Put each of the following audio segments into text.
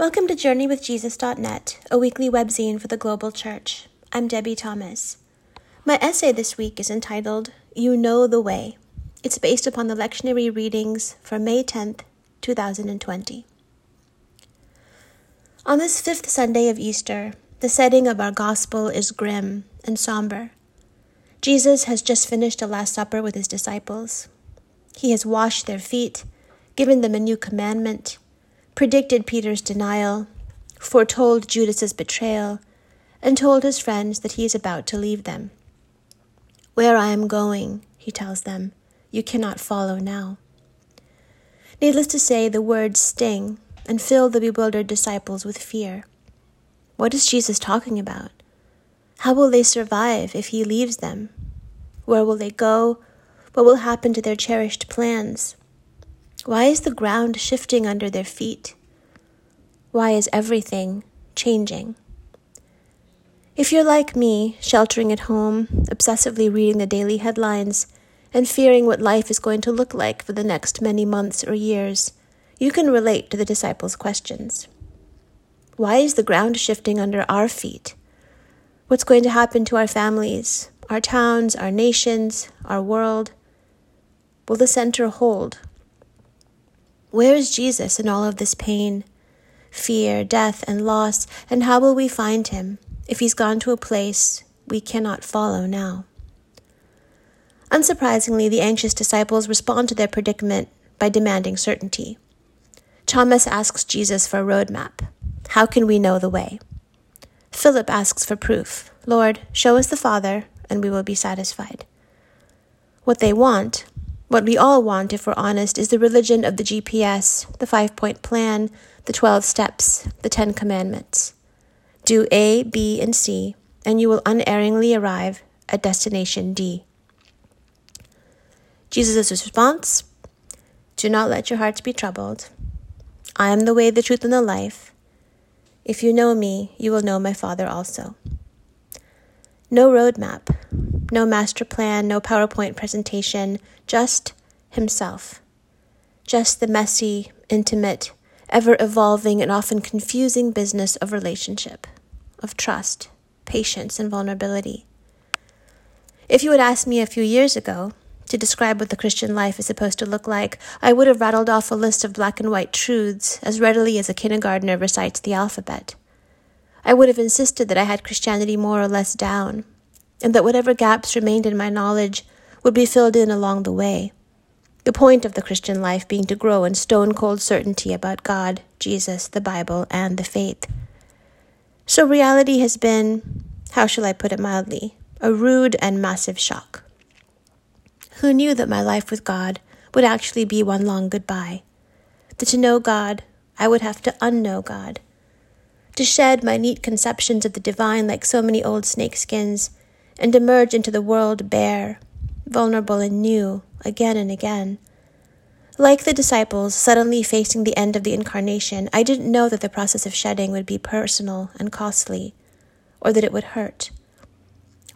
Welcome to JourneyWithJesus.net, a weekly webzine for the global church. I'm Debie Thomas. My essay this week is entitled You Know the Way. It's based upon the lectionary readings for May 10th, 2020. On this fifth Sunday of Easter, the setting of our gospel is grim and somber. Jesus has just finished a Last Supper with his disciples. He has washed their feet, given them a new commandment predicted Peter's denial, foretold Judas's betrayal, and told his friends that he is about to leave them. Where I am going, he tells them, you cannot follow now. Needless to say, the words sting and fill the bewildered disciples with fear. What is Jesus talking about? How will they survive if he leaves them? Where will they go? What will happen to their cherished plans? Why is the ground shifting under their feet? Why is everything changing? If you're like me, sheltering at home, obsessively reading the daily headlines, and fearing what life is going to look like for the next many months or years, you can relate to the disciples' questions. Why is the ground shifting under our feet? What's going to happen to our families, our towns, our nations, our world? Will the center hold? Where is Jesus in all of this pain, fear, death, and loss, and how will we find him if he's gone to a place we cannot follow now? Unsurprisingly, the anxious disciples respond to their predicament by demanding certainty. Thomas asks Jesus for a roadmap. How can we know the way? Philip asks for proof. Lord, show us the Father, and we will be satisfied. What they want what we all want, if we're honest, is the religion of the GPS, the five point plan, the 12 steps, the 10 commandments. Do A, B, and C, and you will unerringly arrive at destination D. Jesus' response Do not let your hearts be troubled. I am the way, the truth, and the life. If you know me, you will know my Father also. No roadmap, no master plan, no PowerPoint presentation, just himself. Just the messy, intimate, ever evolving, and often confusing business of relationship, of trust, patience, and vulnerability. If you had asked me a few years ago to describe what the Christian life is supposed to look like, I would have rattled off a list of black and white truths as readily as a kindergartner recites the alphabet. I would have insisted that I had Christianity more or less down, and that whatever gaps remained in my knowledge would be filled in along the way. The point of the Christian life being to grow in stone cold certainty about God, Jesus, the Bible, and the faith. So reality has been, how shall I put it mildly, a rude and massive shock. Who knew that my life with God would actually be one long goodbye? That to know God, I would have to unknow God. To shed my neat conceptions of the divine like so many old snakeskins and emerge into the world bare, vulnerable and new, again and again. Like the disciples suddenly facing the end of the incarnation, I didn't know that the process of shedding would be personal and costly, or that it would hurt,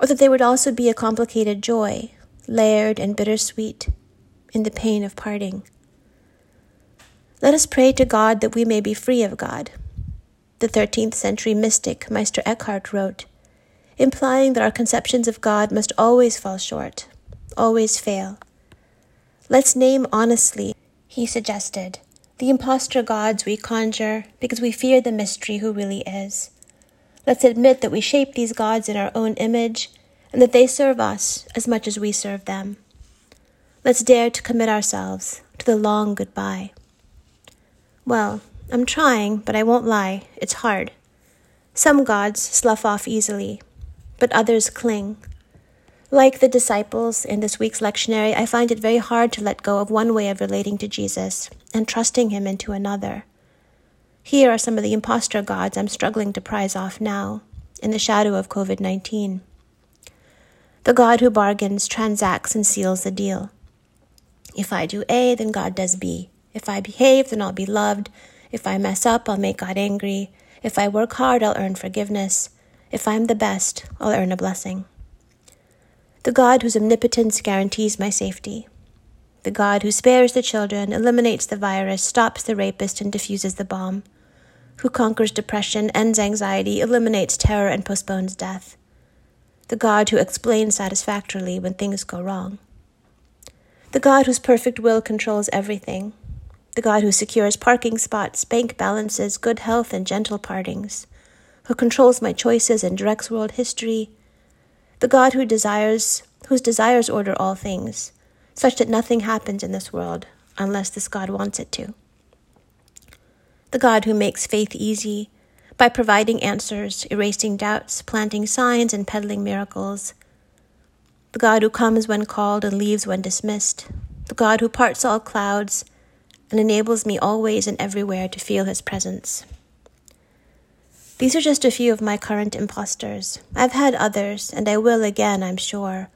or that there would also be a complicated joy, layered and bittersweet, in the pain of parting. Let us pray to God that we may be free of God. The 13th century mystic Meister Eckhart wrote, implying that our conceptions of God must always fall short, always fail. Let's name honestly, he suggested, the impostor gods we conjure because we fear the mystery who really is. Let's admit that we shape these gods in our own image and that they serve us as much as we serve them. Let's dare to commit ourselves to the long goodbye. Well, I'm trying, but I won't lie, it's hard. Some gods slough off easily, but others cling. Like the disciples in this week's lectionary, I find it very hard to let go of one way of relating to Jesus and trusting him into another. Here are some of the impostor gods I'm struggling to prize off now, in the shadow of COVID 19. The God who bargains, transacts, and seals the deal. If I do A, then God does B. If I behave, then I'll be loved. If I mess up, I'll make God angry. If I work hard, I'll earn forgiveness. If I'm the best, I'll earn a blessing. The God whose omnipotence guarantees my safety. The God who spares the children, eliminates the virus, stops the rapist, and diffuses the bomb. who conquers depression, ends anxiety, eliminates terror, and postpones death. The God who explains satisfactorily when things go wrong. The God whose perfect will controls everything. The God who secures parking spots, bank balances, good health, and gentle partings. Who controls my choices and directs world history. The God who desires, whose desires order all things, such that nothing happens in this world unless this God wants it to the God who makes faith easy by providing answers, erasing doubts, planting signs, and peddling miracles. The God who comes when called and leaves when dismissed. The God who parts all clouds and enables me always and everywhere to feel his presence. These are just a few of my current impostors. I've had others, and I will again, I'm sure.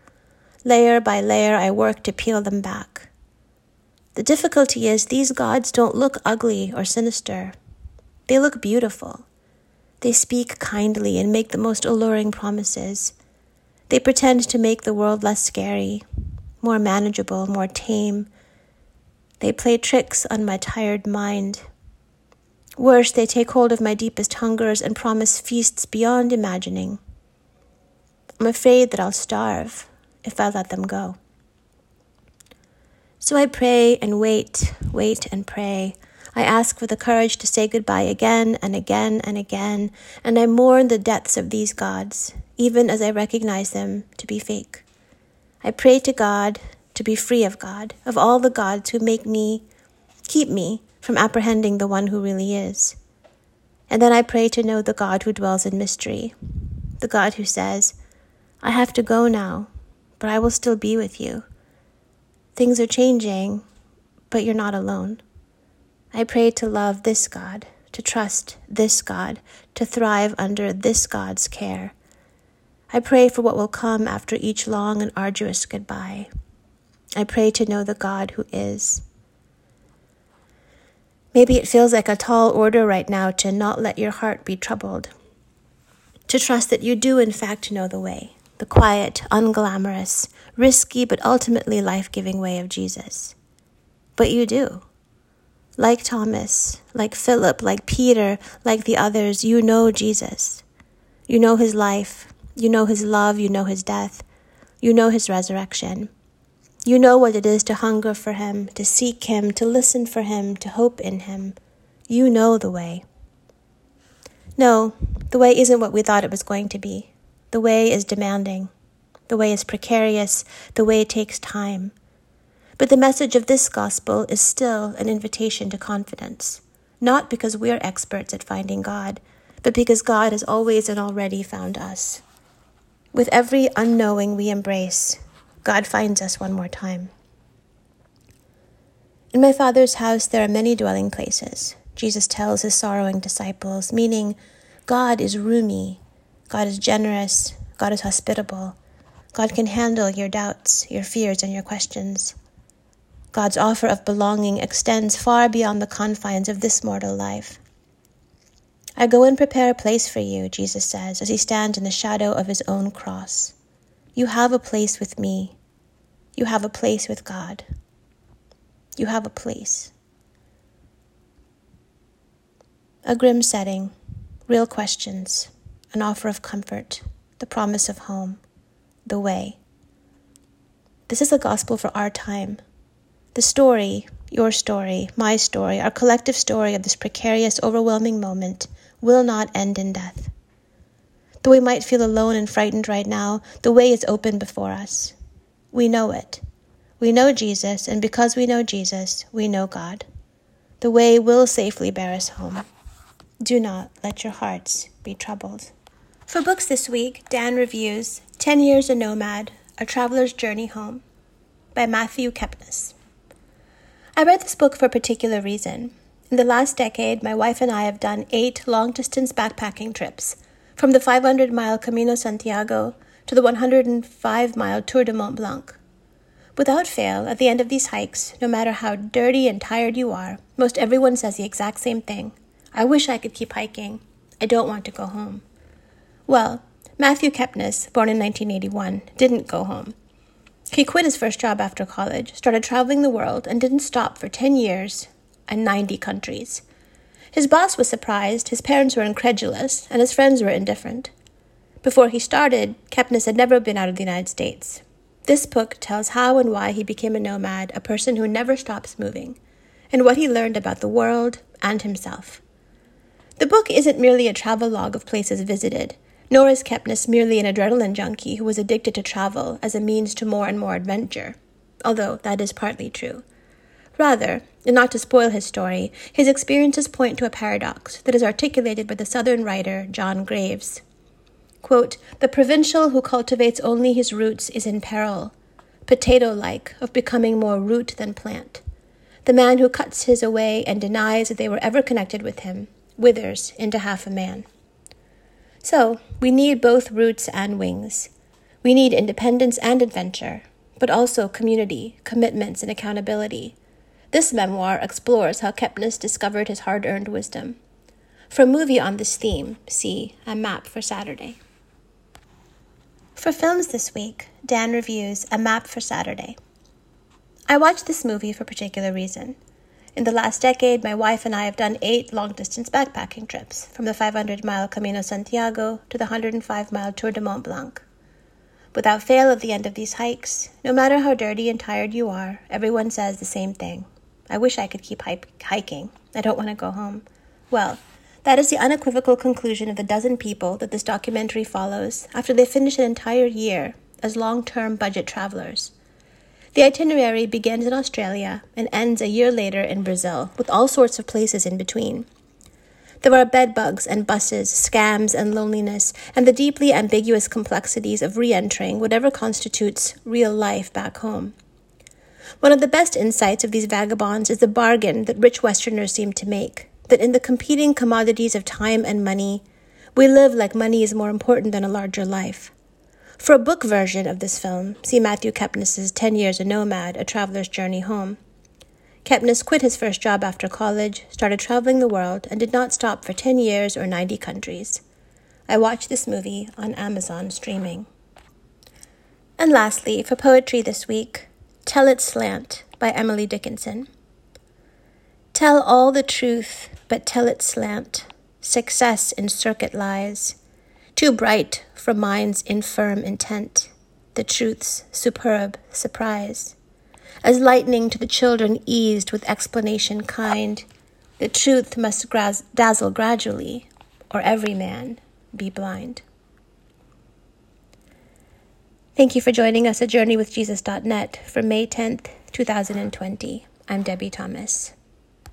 Layer by layer, I work to peel them back. The difficulty is these gods don't look ugly or sinister. They look beautiful. They speak kindly and make the most alluring promises. They pretend to make the world less scary, more manageable, more tame. They play tricks on my tired mind. Worse, they take hold of my deepest hungers and promise feasts beyond imagining. I'm afraid that I'll starve if I let them go. So I pray and wait, wait and pray. I ask for the courage to say goodbye again and again and again, and I mourn the depths of these gods, even as I recognize them to be fake. I pray to God to be free of God, of all the gods who make me, keep me from apprehending the one who really is. And then I pray to know the God who dwells in mystery, the God who says, I have to go now, but I will still be with you. Things are changing, but you're not alone. I pray to love this God, to trust this God, to thrive under this God's care. I pray for what will come after each long and arduous goodbye. I pray to know the God who is. Maybe it feels like a tall order right now to not let your heart be troubled, to trust that you do, in fact, know the way the quiet, unglamorous, risky, but ultimately life giving way of Jesus. But you do. Like Thomas, like Philip, like Peter, like the others, you know Jesus. You know his life, you know his love, you know his death, you know his resurrection. You know what it is to hunger for him, to seek him, to listen for him, to hope in him. You know the way. No, the way isn't what we thought it was going to be. The way is demanding. The way is precarious. The way takes time. But the message of this gospel is still an invitation to confidence, not because we're experts at finding God, but because God has always and already found us. With every unknowing we embrace, God finds us one more time. In my Father's house there are many dwelling places, Jesus tells his sorrowing disciples, meaning God is roomy, God is generous. God is hospitable. God can handle your doubts, your fears, and your questions. God's offer of belonging extends far beyond the confines of this mortal life. I go and prepare a place for you, Jesus says, as he stands in the shadow of his own cross. You have a place with me. You have a place with God. You have a place. A grim setting, real questions an offer of comfort, the promise of home, the way. This is the gospel for our time. The story, your story, my story, our collective story of this precarious, overwhelming moment will not end in death. Though we might feel alone and frightened right now, the way is open before us. We know it. We know Jesus, and because we know Jesus, we know God. The way will safely bear us home. Do not let your hearts be troubled. For books this week, Dan reviews 10 Years a Nomad A Traveler's Journey Home by Matthew Kepnes. I read this book for a particular reason. In the last decade, my wife and I have done eight long distance backpacking trips, from the 500 mile Camino Santiago to the 105 mile Tour de Mont Blanc. Without fail, at the end of these hikes, no matter how dirty and tired you are, most everyone says the exact same thing I wish I could keep hiking. I don't want to go home. Well, Matthew Kepnes, born in 1981, didn't go home. He quit his first job after college, started traveling the world, and didn't stop for 10 years and 90 countries. His boss was surprised, his parents were incredulous, and his friends were indifferent. Before he started, Kepnes had never been out of the United States. This book tells how and why he became a nomad, a person who never stops moving, and what he learned about the world and himself. The book isn't merely a travel log of places visited, nor is Kepnes merely an adrenaline junkie who was addicted to travel as a means to more and more adventure, although that is partly true. Rather, and not to spoil his story, his experiences point to a paradox that is articulated by the Southern writer John Graves. Quote, the provincial who cultivates only his roots is in peril, potato like, of becoming more root than plant. The man who cuts his away and denies that they were ever connected with him withers into half a man. So, we need both roots and wings. We need independence and adventure, but also community, commitments, and accountability this memoir explores how Kepnes discovered his hard earned wisdom. For a movie on this theme, see A Map for Saturday. For films this week, Dan reviews A Map for Saturday. I watched this movie for a particular reason. In the last decade, my wife and I have done eight long distance backpacking trips, from the 500 mile Camino Santiago to the 105 mile Tour de Mont Blanc. Without fail, at the end of these hikes, no matter how dirty and tired you are, everyone says the same thing I wish I could keep hiking. I don't want to go home. Well, that is the unequivocal conclusion of the dozen people that this documentary follows after they finish an entire year as long term budget travelers. The itinerary begins in Australia and ends a year later in Brazil, with all sorts of places in between. There are bedbugs and buses, scams and loneliness, and the deeply ambiguous complexities of re entering whatever constitutes real life back home. One of the best insights of these vagabonds is the bargain that rich Westerners seem to make that in the competing commodities of time and money, we live like money is more important than a larger life. For a book version of this film, see Matthew Kepnes's 10 Years a Nomad, A Traveler's Journey Home. Kepnes quit his first job after college, started traveling the world, and did not stop for 10 years or 90 countries. I watched this movie on Amazon streaming. And lastly, for poetry this week, Tell It Slant by Emily Dickinson. Tell all the truth, but tell it slant. Success in circuit lies, too bright for mind's infirm intent. The truth's superb surprise. As lightning to the children eased with explanation kind, the truth must dazzle gradually, or every man be blind. Thank you for joining us at JourneyWithJesus.net for May 10th, 2020. I'm Debie Thomas.